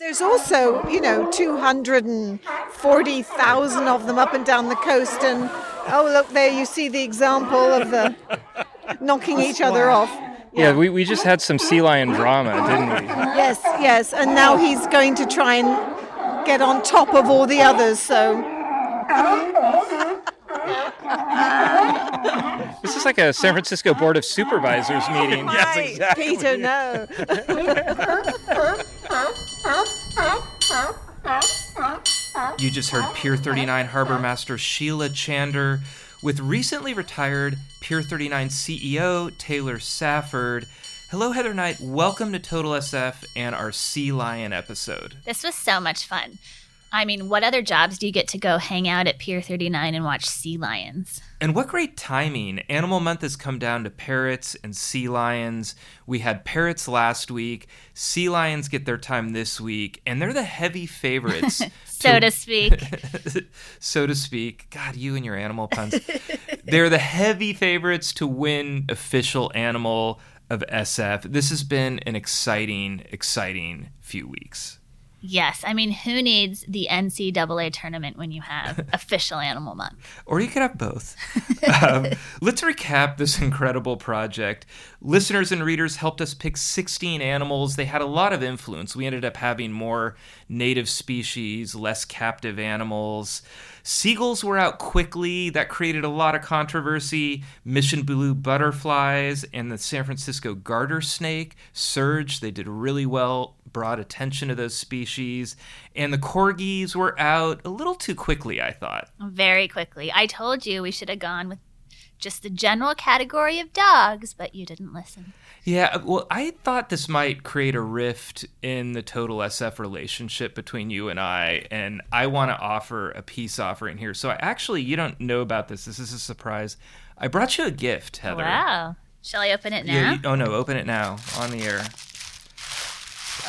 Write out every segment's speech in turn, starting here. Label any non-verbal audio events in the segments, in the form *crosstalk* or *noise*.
There's also, you know, 240,000 of them up and down the coast. And oh, look there, you see the example of the *laughs* knocking each other off. Yeah, we, we just had some sea lion drama, didn't we? Yes, yes. And now he's going to try and get on top of all the others. So. *laughs* *laughs* This is like a San Francisco Board of Supervisors meeting. Yes, exactly. Peter, no. You just heard Pier 39 Harbor Master Sheila Chandor with recently retired Pier 39 CEO Taylor Safford. Hello, Heather Knight. Welcome to Total SF and our Sea Lion episode. This was so much fun. I mean, what other jobs do you get to go hang out at Pier 39 and watch sea lions? And what great timing. Animal Month has come down to parrots and sea lions. We had parrots last week. Sea lions get their time this week, and they're the heavy favorites. *laughs* so to, to speak. *laughs* so to speak. God, you and your animal puns. they're the heavy favorites to win official animal of SF. This has been an exciting, exciting few weeks. Yes. I mean, who needs the NCAA tournament when you have *laughs* official animal month? Or you could have both. um, *laughs* let's recap this incredible project. Listeners and readers helped us pick 16 animals. They had a lot of influence. We ended up having more native species, less captive animals. Seagulls were out quickly. That created a lot of controversy. Mission blue butterflies and the San Francisco garter snake surged. They did really well brought attention to those species. And the corgis were out a little too quickly, I thought. Very quickly. I told you we should have gone with just the general category of dogs, but you didn't listen. Yeah, well, I thought this might create a rift in the total SF relationship between you and I, and I want to offer a peace offering here. So, I actually, you don't know about this. This is a surprise. I brought you a gift, Heather. Wow. Shall I open it now? Yeah, you, oh, no, open it now on the air.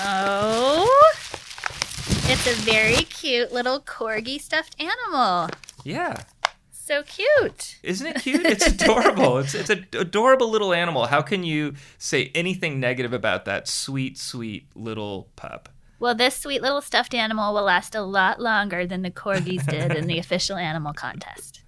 Oh, it's a very cute little corgi stuffed animal. Yeah. So cute. Isn't it cute? It's adorable. *laughs* it's it's an adorable little animal. How can you say anything negative about that sweet, sweet little pup? Well, this sweet little stuffed animal will last a lot longer than the corgis did in the *laughs* official animal contest.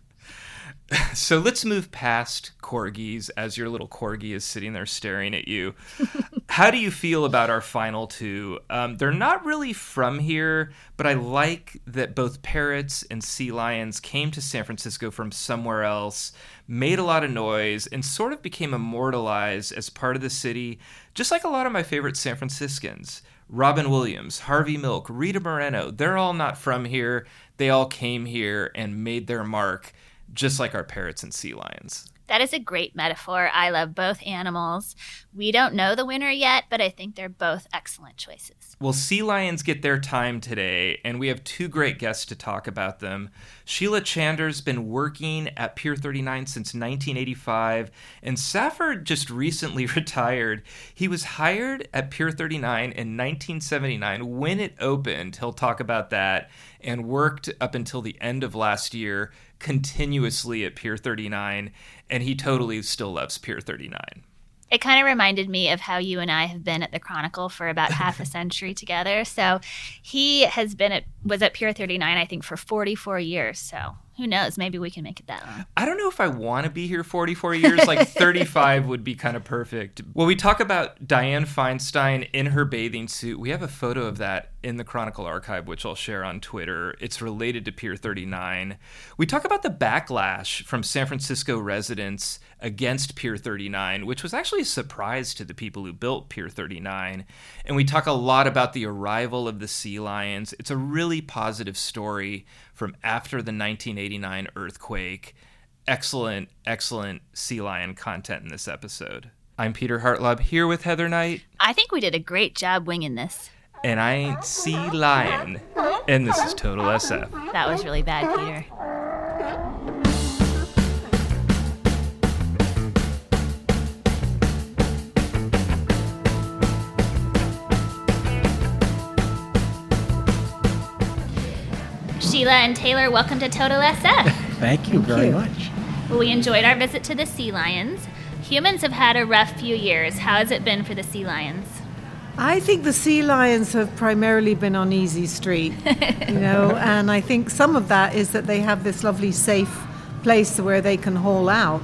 *laughs* So let's move past corgis as your little corgi is sitting there staring at you. *laughs* How do you feel about our final two? Um, they're not really from here, but I like that both parrots and sea lions came to San Francisco from somewhere else, made a lot of noise, and sort of became immortalized as part of the city, just like a lot of my favorite San Franciscans. Robin Williams, Harvey Milk, Rita Moreno, they're all not from here. They all came here and made their mark just like our parrots and sea lions. That is a great metaphor. I love both animals. We don't know the winner yet, but I think they're both excellent choices. Well, sea lions get their time today, and we have two great guests to talk about them. Sheila Chandor's been working at Pier 39 since 1985, and Safford just recently *laughs* retired. He was hired at Pier 39 in 1979 when it opened. He'll talk about that, and worked up until the end of last year continuously at Pier 39, and he totally still loves Pier 39. It kind of reminded me of how you and I have been at the Chronicle for about *laughs* half a century together. So he has been at was at Pier 39, I think, for 44 years. So who knows? Maybe we can make it that long. I don't know if I want to be here 44 years. Like *laughs* 35 would be kind of perfect. Well, we talk about Dianne Feinstein in her bathing suit. We have a photo of that in the Chronicle archive, which I'll share on Twitter. It's related to Pier 39. We talk about the backlash from San Francisco residents against Pier 39, which was actually a surprise to the people who built Pier 39. And we talk a lot about the arrival of the sea lions. It's a really positive story from after the 1989 earthquake. Excellent, excellent sea lion content in this episode. I'm Peter Hartlaub here with Heather Knight. I think we did a great job winging this. and I ain't see lying. And this is Total SF. That was really bad, Peter. Sheila and Taylor, welcome to Total SF. *laughs* Thank you very you. much. well, we enjoyed our visit to the sea lions. Humans have had a rough few years. How has it been for the sea lions? I think the sea lions have primarily been on easy street, *laughs* you know, and I think some of that is that they have this lovely safe place where they can haul out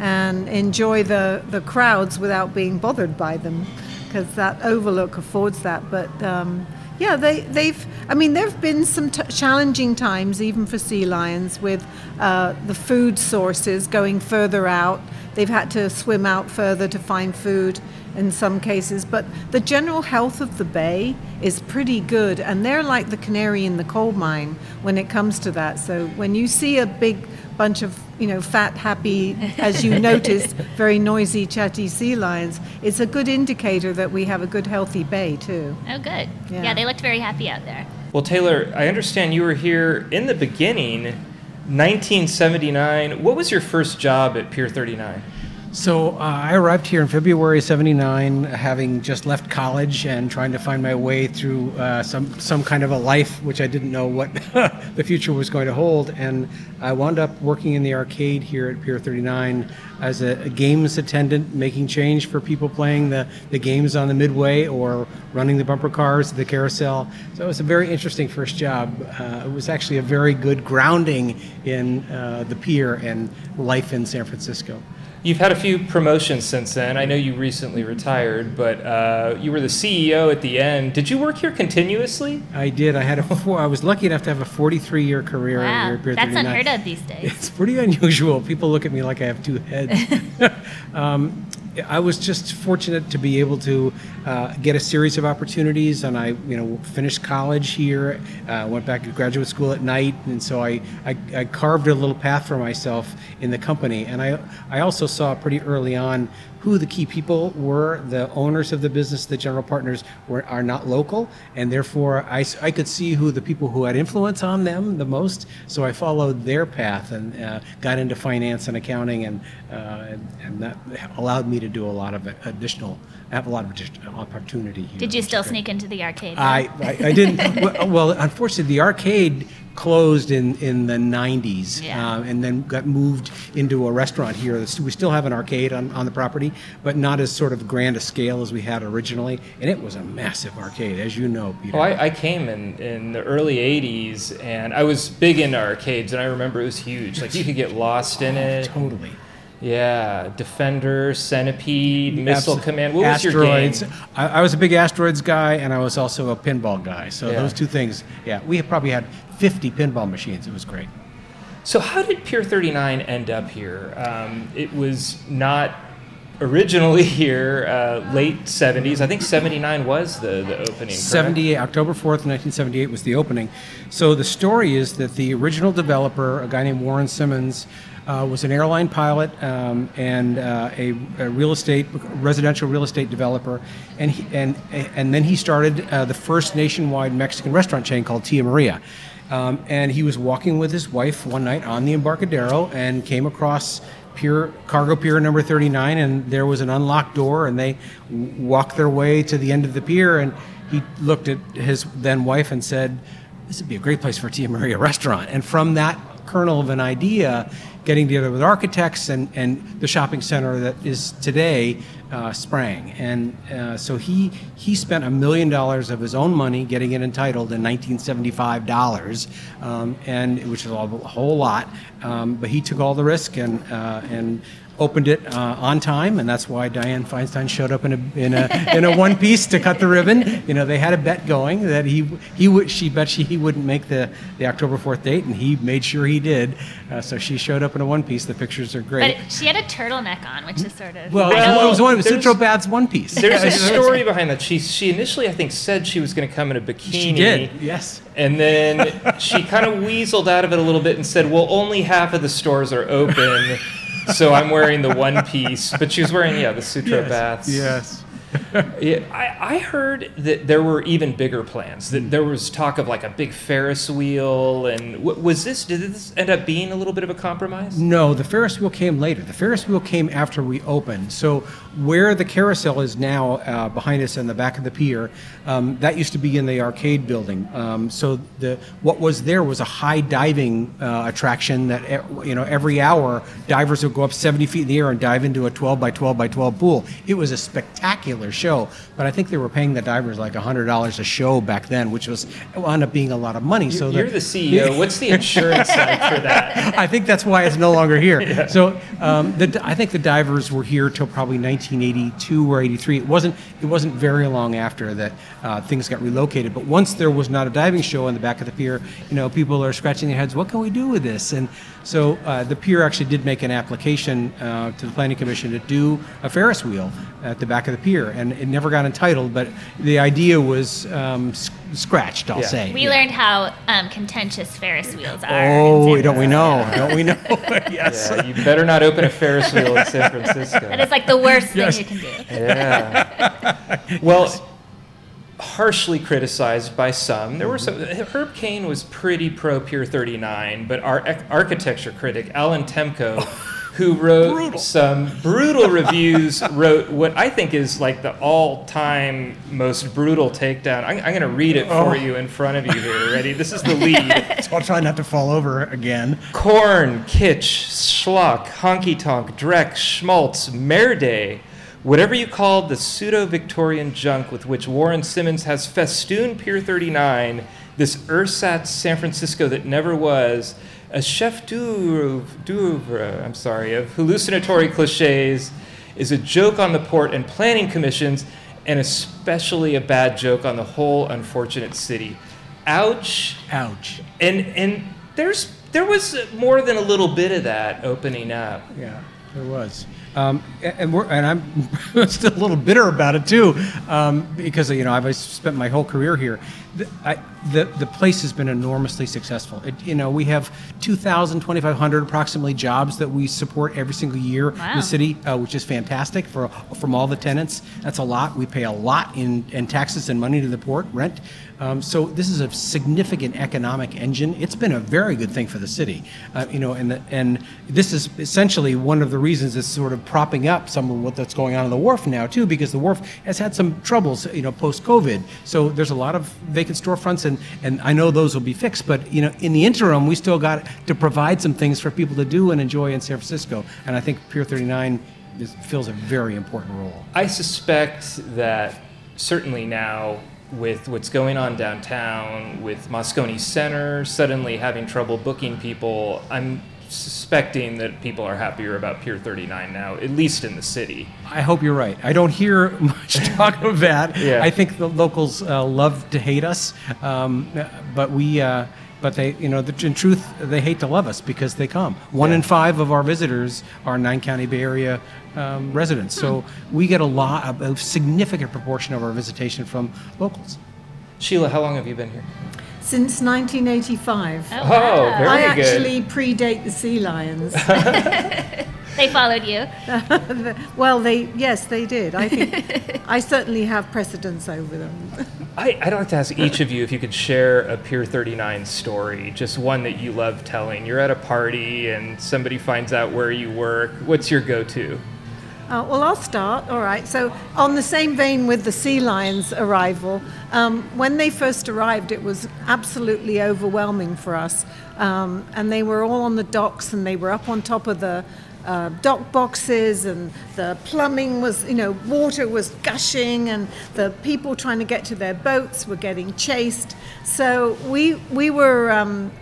and enjoy the, the crowds without being bothered by them because that overlook affords that. But um, yeah, they, they've, I mean, there have been some t- challenging times even for sea lions with uh, the food sources going further out. They've had to swim out further to find food in some cases, but the general health of the bay is pretty good, and they're like the canary in the coal mine when it comes to that. So when you see a big bunch of you know fat, happy, as you *laughs* noticed, very noisy, chatty sea lions, it's a good indicator that we have a good, healthy bay too. Oh, good. Yeah. yeah they looked very happy out there. Well, Taylor, I understand you were here in the beginning, 1979. What was your first job at Pier 39? So uh, I arrived here in February of '79, having just left college and trying to find my way through uh, some some kind of a life, which I didn't know what *laughs* the future was going to hold. And I wound up working in the arcade here at Pier 39 as a, a games attendant, making change for people playing the, the games on the midway or running the bumper cars, the carousel. So it was a very interesting first job. Uh, it was actually a very good grounding in uh, the pier and life in San Francisco. You've had a few promotions since then. I know you recently retired, but uh, you were the CEO at the end. Did you work here continuously? I did. I had a four, I was lucky enough to have a 43 year career here Wow, at Pier that's 39. unheard of these days. *laughs* It's pretty unusual. People look at me like I have two heads. *laughs* *laughs* um, I was just fortunate to be able to uh, get a series of opportunities, and I, you know, finished college here, uh, went back to graduate school at night, and so I, I, I carved a little path for myself in the company. And I, I also saw pretty early on who the key people were. The owners of the business, the general partners, were are not local, and therefore I, I could see who the people who had influence on them the most. So I followed their path and uh, got into finance and accounting, and, uh, and and that allowed me to do a lot of additional, have a lot of opportunity here. Did you still sneak into the arcade? I, I, I didn't. *laughs* well, well, unfortunately, the arcade closed in, in the 90s Yeah. uh, and then got moved into a restaurant here. We still have an arcade on, on the property, but not as sort of grand a scale as we had originally. And it was a massive arcade, as you know, Peter. Well, I, I came in, in the early 80s, and I was big into arcades, and I remember it was huge. Like, you could get lost in it. totally. Yeah, Defender, Centipede, Missile Command. What was your asteroids. game? I, I was a big asteroids guy, and I was also a pinball guy. So Yeah. those two things, yeah, we probably had 50 pinball machines. It was great. So, how did Pier 39 end up here? Um, it was not originally *laughs* here, uh, late 70s. I think 79 was the, the opening. correct? 78 October 4th, 1978 was the opening. So the story is that the original developer, a guy named Warren Simmons, uh, was an airline pilot um, and uh, a, a real estate, residential real estate developer, and he, and and then he started uh, the first nationwide Mexican restaurant chain called Tia Maria. Um, and he was walking with his wife one night on the Embarcadero and came across pier cargo pier number 39 and there was an unlocked door and they walked their way to the end of the pier and he looked at his then wife and said this would be a great place for Tia Maria restaurant and from that kernel of an idea getting together with architects and, and the shopping center that is today uh, sprang. And uh, so he he spent a million dollars of his own money getting it entitled in 1975 dollars um, and which is a whole lot um, but he took all the risk and uh, and opened it uh, on time, and that's why Dianne Feinstein showed up in a in a in a one piece to cut the ribbon. You know, they had a bet going that he he would she bet she he wouldn't make the the October fourth date, and he made sure he did. Uh, so she showed up in a one piece. The pictures are great. But she had a turtleneck on, which is sort of. well, Well, it was one of there's- Sutro Baths one piece. There's a *laughs* story behind that. She she initially I think said she was going to come in a bikini. She did, yes. And then she kind of weaseled out of it a little bit and said, "Well, only half of the stores are open, *laughs* so I'm wearing the one piece." But she was wearing yeah the Sutro Yes, baths. yes. *laughs* yeah, I, I heard that there were even bigger plans. That there was talk of like a big Ferris wheel, and w- was this? Did this end up being a little bit of a compromise? No, the Ferris wheel came later. The Ferris wheel came after we opened. So where the carousel is now, uh, behind us in the back of the pier, um, that used to be in the arcade building. Um, so the what was there was a high diving uh, attraction that you know every hour divers would go up 70 feet in the air and dive into a 12 by 12 by 12 pool. It was a spectacular show, but I think they were paying the divers like hundred dollars a show back then, which was wound up being a lot of money. so You're the CEO. *laughs* What's the insurance like for that? I think that's why it's no longer here. *laughs* So um, the, I think the divers were here till probably 1982 or 83. It wasn't it wasn't very long after that uh, things got relocated. But once there was not a diving show in the back of the pier, you know, people are scratching their heads. What can we do with this? And so uh, the pier actually did make an application uh, to the planning commission to do a Ferris wheel at the back of the pier, and it never got entitled. But the idea was um, s- scratched. I'll Yeah. say. We learned how um, contentious Ferris wheels are. Oh, in don't we know? Don't we know? *laughs* yes. Yeah, you better not open a Ferris wheel in San Francisco. *laughs* That is like the worst thing you can do. Yeah. *laughs* well, harshly criticized by some. There were mm-hmm. some. Herb Caen was pretty pro Pier 39, but our ec- architecture critic Allan Temko, oh, who wrote some brutal *laughs* reviews, wrote what I think is like the all-time most brutal takedown. I'm, I'm going to read it for oh. you in front of you here. *laughs* Ready? This is the lead. *laughs* So I'll try not to fall over again. Corn, kitsch, schlock, honky tonk, dreck, schmaltz, merde, whatever you call the pseudo Victorian junk with which Warren Simmons has festooned Pier 39, this ersatz San Francisco that never was, a chef d'oeuvre, I'm sorry, of hallucinatory cliches, is a joke on the port and planning commissions, and especially a bad joke on the whole unfortunate city. Ouch. Ouch. And and there's there was more than a little bit of that opening up. Yeah, there was. Um, and we're, and I'm *laughs* still a little bitter about it too, um, because you know I've spent my whole career here. The, I, the the place has been enormously successful. It, you know we have 2,000, 2,500 approximately jobs that we support every single year in the city, uh, which is fantastic for from all the tenants. That's a lot. We pay a lot in, in taxes and money to the port rent. Um, so this is a significant economic engine. It's been a very good thing for the city, uh, you know, and the, and this is essentially one of the reasons it's sort of propping up some of what that's going on in the wharf now too, because the wharf has had some troubles, you know, post COVID. So there's a lot of vacant storefronts, and and I know those will be fixed, but you know, in the interim, we still got to provide some things for people to do and enjoy in San Francisco, and I think Pier 39 is, fills a very important role. I suspect that certainly now with what's going on downtown, with Moscone Center suddenly having trouble booking people, I'm suspecting that people are happier about Pier 39 now, at least in the city. I hope you're right. I don't hear *laughs* much talk of that. Yeah. I think the locals uh, love to hate us, um, but we, uh, but they, you know, the, in truth, they hate to love us because they come. One in five of our visitors are nine county Bay Area um, residents, so we get a lot, a significant proportion of our visitation from locals. Sheila, how long have you been here? Since 1985. Oh, Oh, wow. Oh, very I good. actually predate the sea lions. *laughs* *laughs* They followed you. *laughs* well, they yes, they did. I think I certainly have precedence over them. I, I'd like to ask each of you if you could share a Pier 39 story, just one that you love telling. You're at a party and somebody finds out where you work. What's your go to? Uh, well, I'll start. All right. So, on the same vein with the sea lions' arrival, um, when they first arrived, it was absolutely overwhelming for us. Um, and they were all on the docks and they were up on top of the uh, dock boxes, and the plumbing was, you know, water was gushing, and the people trying to get to their boats were getting chased. So, we, we were. Um,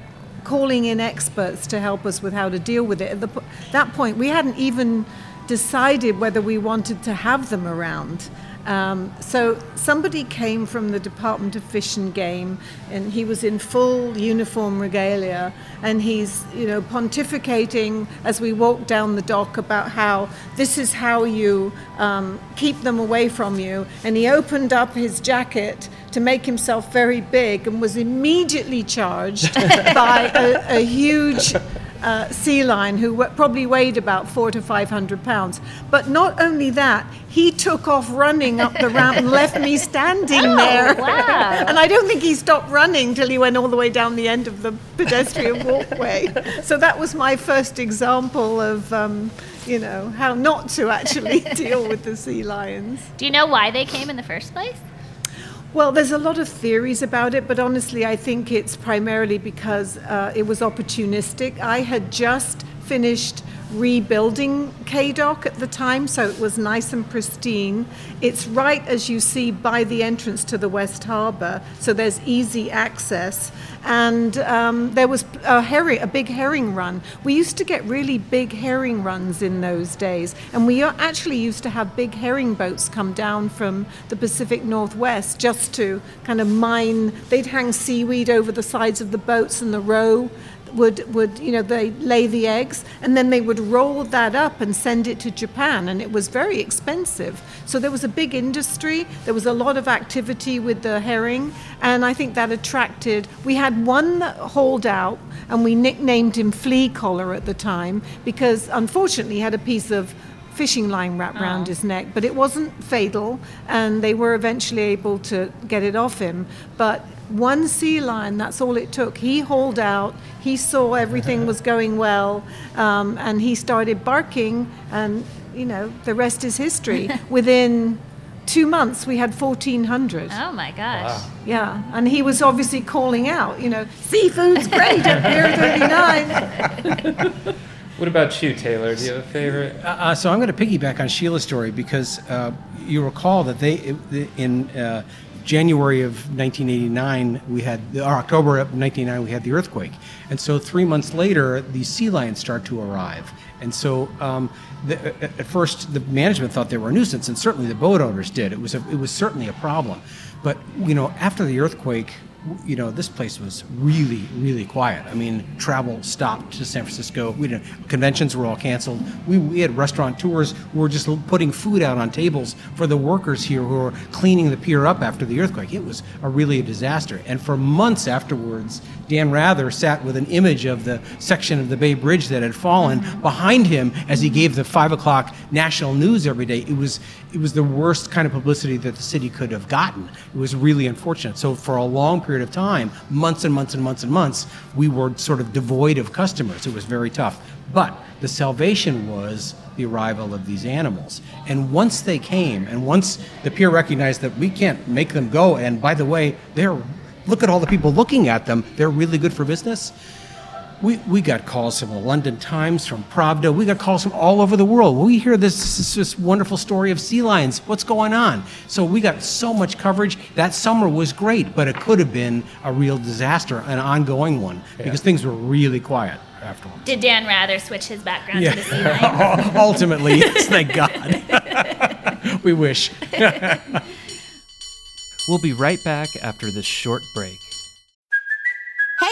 calling in experts to help us with how to deal with it. At the, that point, we hadn't even decided whether we wanted to have them around. Um, so somebody came from the Department of Fish and Game, and he was in full uniform regalia, and he's you know pontificating as we walk down the dock about how this is how you um, keep them away from you. And he opened up his jacket to make himself very big, and was immediately charged *laughs* by a, a huge uh, sea lion who w- probably weighed about four to five hundred pounds. But not only that, he took off running up the ramp and left me *laughs* standing Oh, there. wow. *laughs* and I don't think he stopped running till he went all the way down the end of the pedestrian *laughs* walkway. So that was my first example of, um, you know, how not to actually deal with the sea lions. Do you know why they came in the first place? Well, there's a lot of theories about it, but honestly, I think it's primarily because uh, it was opportunistic. I had just finished rebuilding K Dock at the time, so it was nice and pristine. It's right as you see by the entrance to the West Harbour, so there's easy access. And um, there was a herring, a big herring run. We used to get really big herring runs in those days, and we actually used to have big herring boats come down from the Pacific Northwest just to kind of mine. They'd hang seaweed over the sides of the boats, and the row would would you know they lay the eggs and then they would roll that up and send it to Japan and it was very expensive. So there was a big industry there was a lot of activity with the herring and I think that attracted we had one that hauled out and we nicknamed him flea collar at the time because unfortunately he had a piece of fishing line wrapped around his neck, but it wasn't fatal, and they were eventually able to get it off him. But one sea lion, that's all it took. He hauled out, he saw everything *laughs* was going well, um, and he started barking, and you know, the rest is history. *laughs* Within two months, we had 1,400. Oh my gosh. Yeah, and he was obviously calling out, you know, seafood's great at *laughs* Pier 39. What about you, Taylor? Do you have a favorite? Uh, so I'm going to piggyback on Sheila's story because uh, you recall that they in uh, January of 1989 we had or October of 1999 we had the earthquake, and so three months later the sea lions start to arrive, and so. Um, the, at first, the management thought they were a nuisance, and certainly the boat owners did. It was a, it was certainly a problem, but you know after the earthquake, you know, this place was really, really quiet. I mean, travel stopped to San Francisco. We didn't, conventions were all canceled. We, we had restaurant tours We were just putting food out on tables for the workers here who were cleaning the pier up after the earthquake. It was a really a disaster. And for months afterwards, Dan Rather sat with an image of the section of the Bay Bridge that had fallen behind him as he gave the five o'clock national news every day. It was it was the worst kind of publicity that the city could have gotten. It was really unfortunate. So for a long period of time, months and months and months and months, we were sort of devoid of customers. It was very tough. But the salvation was the arrival of these animals. And once they came, and once the pier recognized that we can't make them go, and by the way, they're look at all the people looking at them, they're really good for business. We, we got calls from the London Times, from Pravda. We got calls from all over the world. We hear this, this, this wonderful story of sea lions. What's going on? So we got so much coverage. That summer was great, but it could have been a real disaster, an ongoing one, because things were really quiet afterwards. Did Dan Rather switch his background to the sea lion? *laughs* Ultimately, yes, thank God. *laughs* we wish. *laughs* We'll be right back after this short break.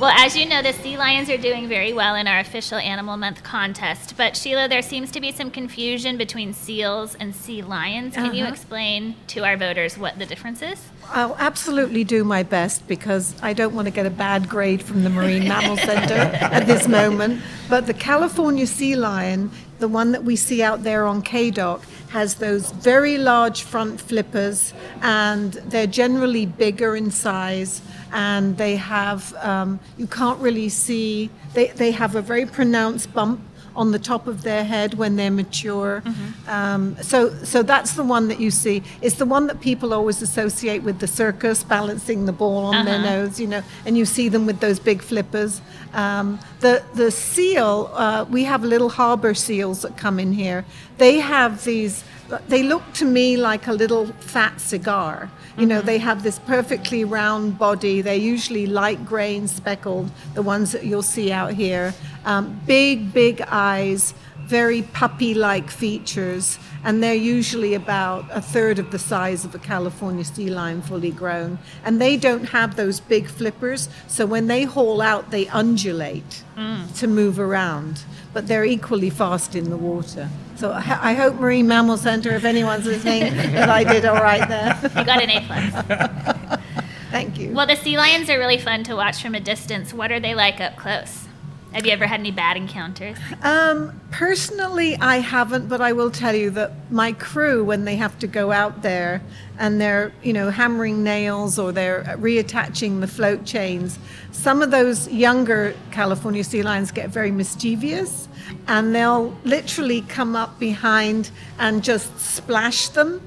Well, as you know, the sea lions are doing very well in our official Animal Month contest. But Sheila, there seems to be some confusion between seals and sea lions. Can you uh-huh. explain to our voters what the difference is? I'll absolutely do my best because I don't want to get a bad grade from the Marine Mammal Center at this *laughs* moment. But the California sea lion, the one that we see out there on K Dock, has those very large front flippers and they're generally bigger in size and they have, um, you can't really see, they, they have a very pronounced bump on the top of their head when they're mature. Um, so, so that's the one that you see. It's the one that people always associate with the circus, balancing the ball on their Uh-huh. nose, you know, and you see them with those big flippers. Um, the the seal, uh, we have little harbor seals that come in here. They have these. They look to me like a little fat cigar. You know, they have this perfectly round body. They're usually light gray and speckled, the ones that you'll see out here. Um, big, big eyes, very puppy like features, and they're usually about a third of the size of a California sea lion fully grown. And they don't have those big flippers, so when they haul out, they undulate mm. to move around, but they're equally fast in the water. So I, I hope Marine Mammal Center, if anyone's listening, *laughs* that I did all right there. You got an A plus. *laughs* Thank you. Well, the sea lions are really fun to watch from a distance. What are they like up close? Have you ever had any bad encounters? Um, personally, I haven't, but I will tell you that my crew, when they have to go out there and they're, you know, hammering nails or they're reattaching the float chains, some of those younger California sea lions get very mischievous and they'll literally come up behind and just splash them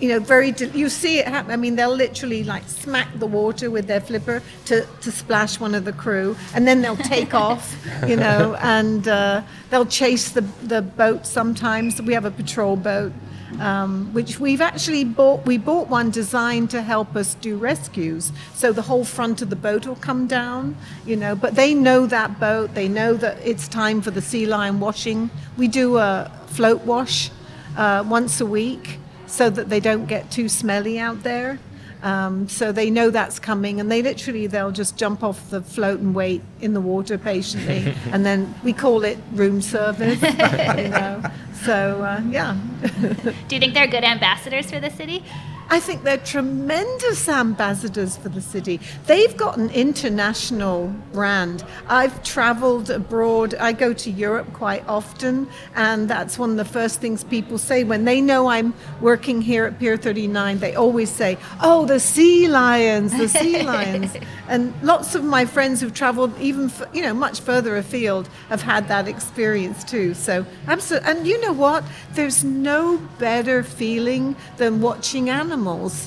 you know, very. De- you see it happen. I mean, they'll literally like smack the water with their flipper to, to splash one of the crew, and then they'll take *laughs* off, you know, and uh, they'll chase the the boat. Sometimes we have a patrol boat, um, which we've actually bought. We bought one designed to help us do rescues, so the whole front of the boat will come down, you know. But they know that boat. They know that it's time for the sea lion washing. We do a float wash uh, once a week so that they don't get too smelly out there. Um, so they know that's coming, and they literally they'll just jump off the float and wait in the water patiently, *laughs* and then we call it room service. *laughs* you know. So uh, yeah, Do you think they're good ambassadors for the city? I think they're tremendous ambassadors for the city. They've got an international brand. I've traveled abroad. I go to Europe quite often, and that's one of the first things people say when they know I'm working here at Pier 39. They always say, "Oh, the sea lions, the sea *laughs* lions." And lots of my friends who've traveled even f- you know much further afield have had that experience too. So absolutely, and you know what? There's no better feeling than watching animals.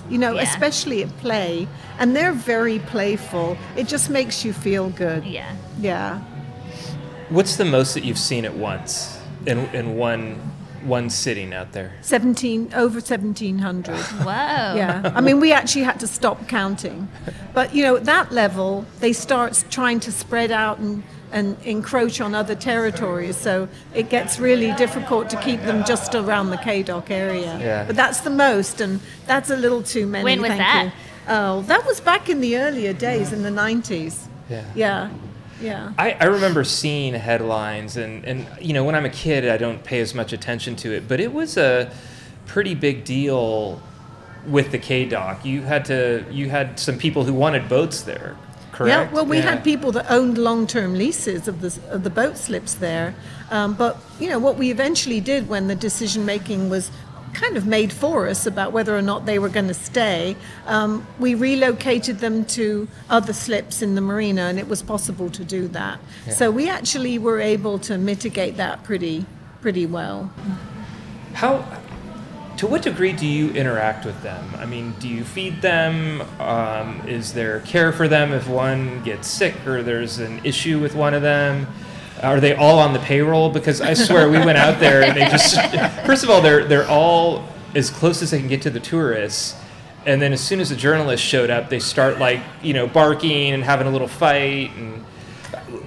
You know, Yeah. especially at play, and they're very playful. It just makes you feel good. Yeah. Yeah. What's the most that you've seen at once in in one one sitting out there? 17 over 1700 *laughs* Whoa. yeah i mean we actually had to stop counting but you know at that level they start trying to spread out and and encroach on other territories so it gets really difficult to keep them just around the K Dock area Yeah. but that's the most and that's a little too many When was thank that? you. oh that was back in the earlier days in the 90s Yeah. yeah yeah I, I remember seeing headlines, and, and you know, when I'm a kid, I don't pay as much attention to it, but it was a pretty big deal with the K Dock. You had to, you had some people who wanted boats there, correct? Yeah, well, we Yeah. had people that owned long-term leases of the of the boat slips there, um, but you know what we eventually did when the decision making was kind of made for us about whether or not they were going to stay, um, we relocated them to other slips in the marina, and it was possible to do that. So we actually were able to mitigate that pretty pretty well. How, to what degree do you interact with them? I mean, do you feed them? Um, is there care for them if one gets sick or there's an issue with one of them? Are they all on the payroll? Because I swear we went out there and they just, *laughs* first of all, they're, they're all as close as they can get to the tourists. And then as soon as the journalists showed up, they start like, you know, barking and having a little fight. And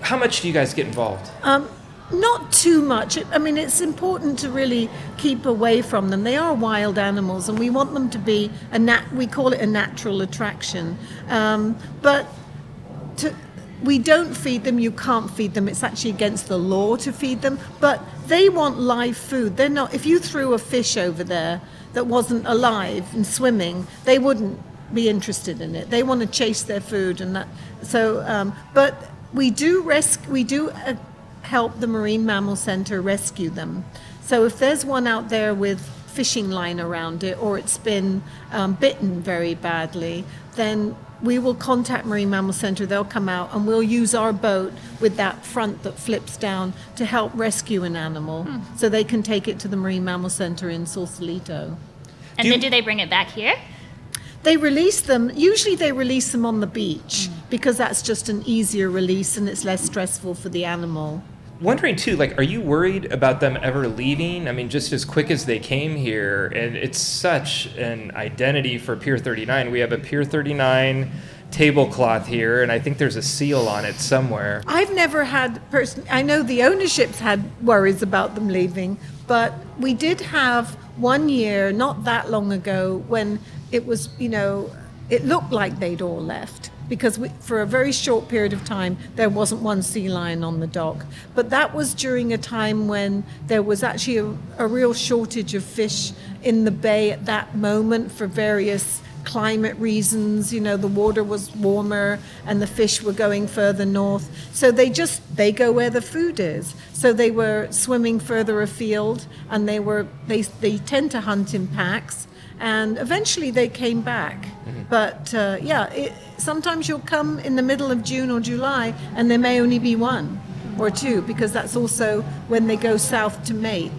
how much do you guys get involved? Um, not too much. I mean, it's important to really keep away from them. They are wild animals, and we want them to be a nat. We call it a natural attraction, um, but to, we don't feed them. You can't feed them. It's actually against the law to feed them. But they want live food. They're not. If you threw a fish over there that wasn't alive and swimming, they wouldn't be interested in it. They want to chase their food, and that. So, um, but we do risk. We do. Uh, help the Marine Mammal Center rescue them. So if there's one out there with fishing line around it or it's been um, bitten very badly, then we will contact Marine Mammal Center. They'll come out and we'll use our boat with that front that flips down to help rescue an animal so they can take it to the Marine Mammal Center in Sausalito. And Do then do they bring it back here? They release them, usually they release them on the beach because that's just an easier release and it's less stressful for the animal. Wondering too, like, are you worried about them ever leaving? I mean, just as quick as they came here, and it's such an identity for Pier 39. We have a Pier 39 tablecloth here, and I think there's a seal on it somewhere. I've never had person. I know the ownerships had worries about them leaving, but we did have one year, not that long ago, when it was, you know, it looked like they'd all left because we, for a very short period of time there wasn't one sea lion on the dock. But that was during a time when there was actually a, a real shortage of fish in the bay at that moment for various climate reasons. You know the water was warmer and the fish were going further north. So they just they go where the food is. So they were swimming further afield and they were they they tend to hunt in packs and eventually they came back but uh, yeah it, sometimes you'll come in the middle of june or july and there may only be one or two because that's also when they go south to mate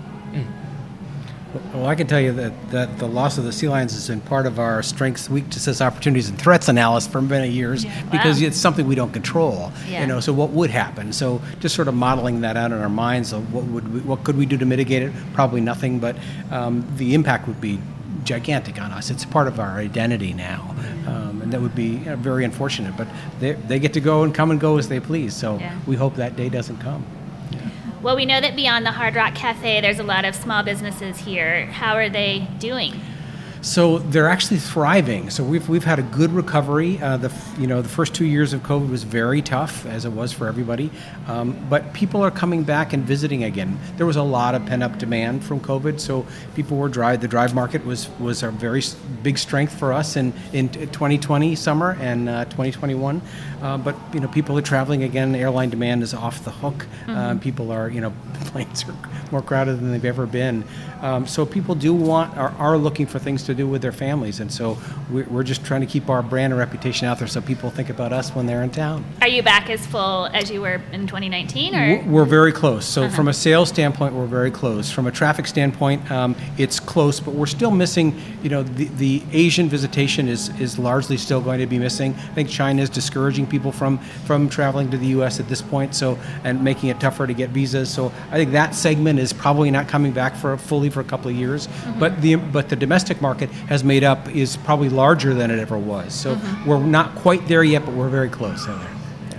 Well, I can tell you that, that the loss of the sea lions has been part of our strengths, weaknesses, opportunities, and threats analysis for many years because Wow. it's something we don't control. Yeah. You know, so what would happen? So just sort of modeling that out in our minds of what would we, what could we do to mitigate it? Probably nothing, but um, the impact would be gigantic on us. It's part of our identity now, um, and that would be uh, very unfortunate. But they, they get to go and come and go as they please. So Yeah. we hope that day doesn't come. Well, we know that beyond the Hard Rock Cafe, there's a lot of small businesses here. How are they doing? So they're actually thriving. So we've, we've had a good recovery. Uh, the you know the first two years of COVID was very tough, as it was for everybody. Um, but people are coming back and visiting again. There was a lot of pent up demand from COVID, so people were drive. The drive market was was a very big strength for us in in 2020 summer and uh, 2021. Uh, but you know people are traveling again. Airline demand is off the hook. Uh, people are you know *laughs* planes are more crowded than they've ever been. Um, so people do want are, are looking for things to do with their families, and so we're, we're just trying to keep our brand and reputation out there so people think about us when they're in town. Are you back as full as you were in 2019, or We're very close. So from a sales standpoint, we're very close. From a traffic standpoint, um, it's close, but we're still missing. You know, the, the Asian visitation is is largely still going to be missing. I think China is discouraging people from from traveling to the U.S. at this point, so and making it tougher to get visas. So I think that segment is probably not coming back for fully for a couple of years. But the but the domestic market has made up is probably larger than it ever was. So we're not quite there yet, but we're very close. Heather.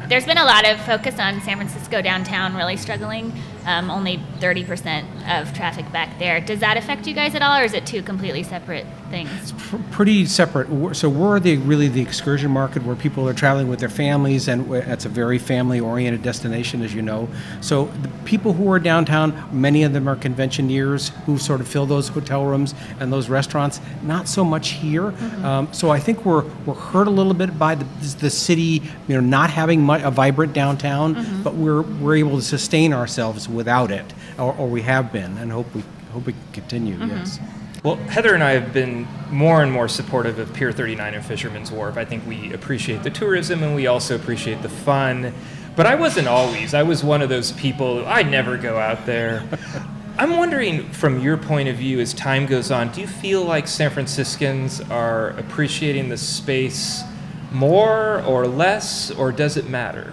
there's been a lot of focus on San Francisco downtown really struggling. Um, only 30% of traffic back there. Does that affect you guys at all, or is it two completely separate things? pr- pretty separate. So we're the really the excursion market where people are traveling with their families, and it's a very family-oriented destination, as you know. So the people who are downtown, many of them are conventioneers who sort of fill those hotel rooms and those restaurants. Not so much here. Mm-hmm. Um, so I think we're we're hurt a little bit by the, the city, you know, not having mu a vibrant downtown, mm-hmm. but we're we're able to sustain ourselves without it, or, or we have been, and hope we hope we continue. Mm-hmm. Yes. Well, Heather and I have been more and more supportive of Pier 39 and Fisherman's Wharf. I think we appreciate the tourism and we also appreciate the fun. But I wasn't always. I was one of those people, I never go out there. *laughs* I'm wondering, from your point of view, as time goes on, do you feel like San Franciscans are appreciating the space more or less, or does it matter?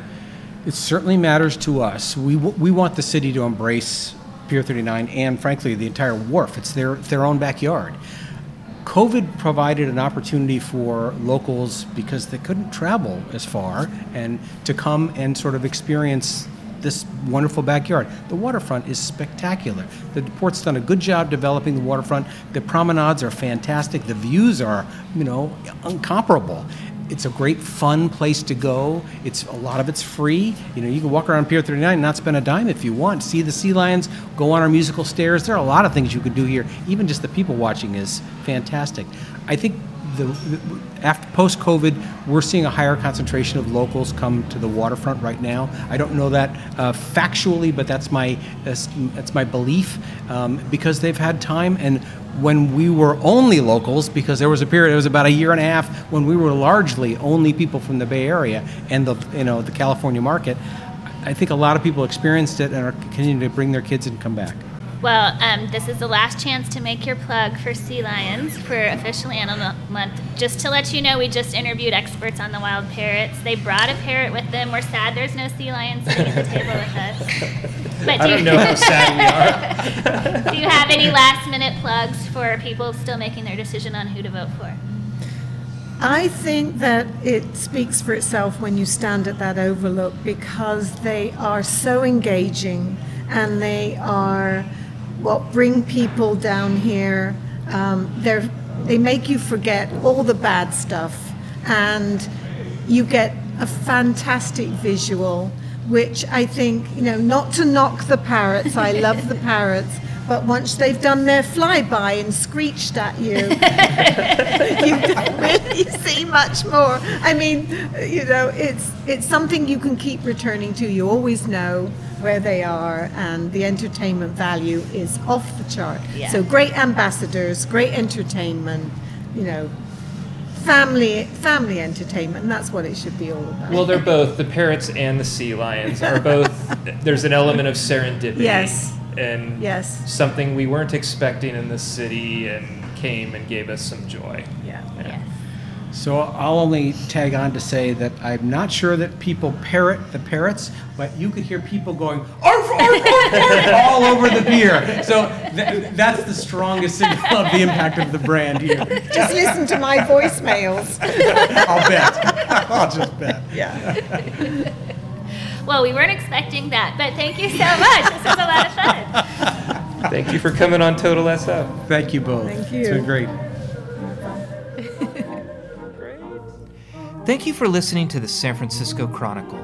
It certainly matters to us. We, w- we want the city to embrace Pier 39 and, frankly, the entire wharf. It's their, their own backyard. COVID provided an opportunity for locals because they couldn't travel as far and to come and sort of experience this wonderful backyard. The waterfront is spectacular. The port's done a good job developing the waterfront. The promenades are fantastic. The views are, you know, incomparable. It's a great fun place to go. It's a lot of it's free. You know, you can walk around Pier 39 and not spend a dime if you want. See the sea lions, go on our musical stairs. There are a lot of things you can do here. Even just the people watching is fantastic. I think the, after post COVID, we're seeing a higher concentration of locals come to the waterfront right now. I don't know that uh, factually, but that's my that's, that's my belief um, because they've had time and when we were only locals, because there was a period, it was about a year and a half when we were largely only people from the Bay Area and the you know the California market. I think a lot of people experienced it and are continuing to bring their kids and come back. Well, um, this is the last chance to make your plug for Sea Lions for Official Animal Month. Just to let you know, we just interviewed experts on the wild parrots. They brought a parrot with them. We're sad there's no sea lions sitting at the table with us. *laughs* But I don't know how *laughs* sad we are. *laughs* do you have any last minute plugs for people still making their decision on who to vote for? I think that it speaks for itself when you stand at that overlook because they are so engaging and they are what bring people down here. Um, they they make you forget all the bad stuff, and you get a fantastic visual. Which I think, you know, not to knock the parrots, I love the *laughs* parrots, but once they've done their flyby and screeched at you, *laughs* you don't really see much more. I mean, you know, it's it's something you can keep returning to. You always know where they are, and the entertainment value is off the chart. Yeah. So great ambassadors, great entertainment, you know, family family entertainment, and that's what it should be all about. Well, they're both the parrots and the sea lions are both. *laughs* there's an element of serendipity. Yes. And yes. something we weren't expecting in the city and came and gave us some joy. Yeah. yeah. yeah. So I'll only tag on to say that I'm not sure that people parrot the parrots, but you could hear people going arf, arf, arf, *laughs* all over the beer. So th- that's the strongest signal of the impact of the brand here. Just listen to my voicemails. *laughs* I'll bet. I'll just bet. Yeah. *laughs* Well, we weren't expecting that, but thank you so much. This was a lot of fun. *laughs* Thank you for coming on Total SF. Thank you both. Thank you. It's been great. *laughs* Thank you for listening to the San Francisco Chronicle.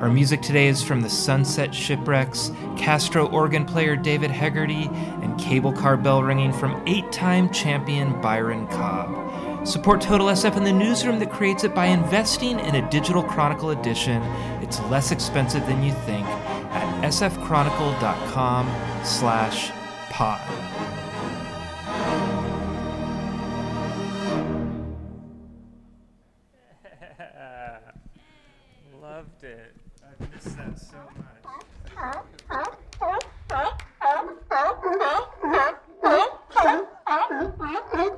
Our music today is from the Sunset Shipwrecks, Castro organ player David Hegarty, and cable car bell ringing from eight time champion Byron Cobb. Support Total SF in the newsroom that creates it by investing in a digital Chronicle edition. It's less expensive than you think at sfchronicle.com slash pod. *laughs* Loved it. I missed that so much. *laughs*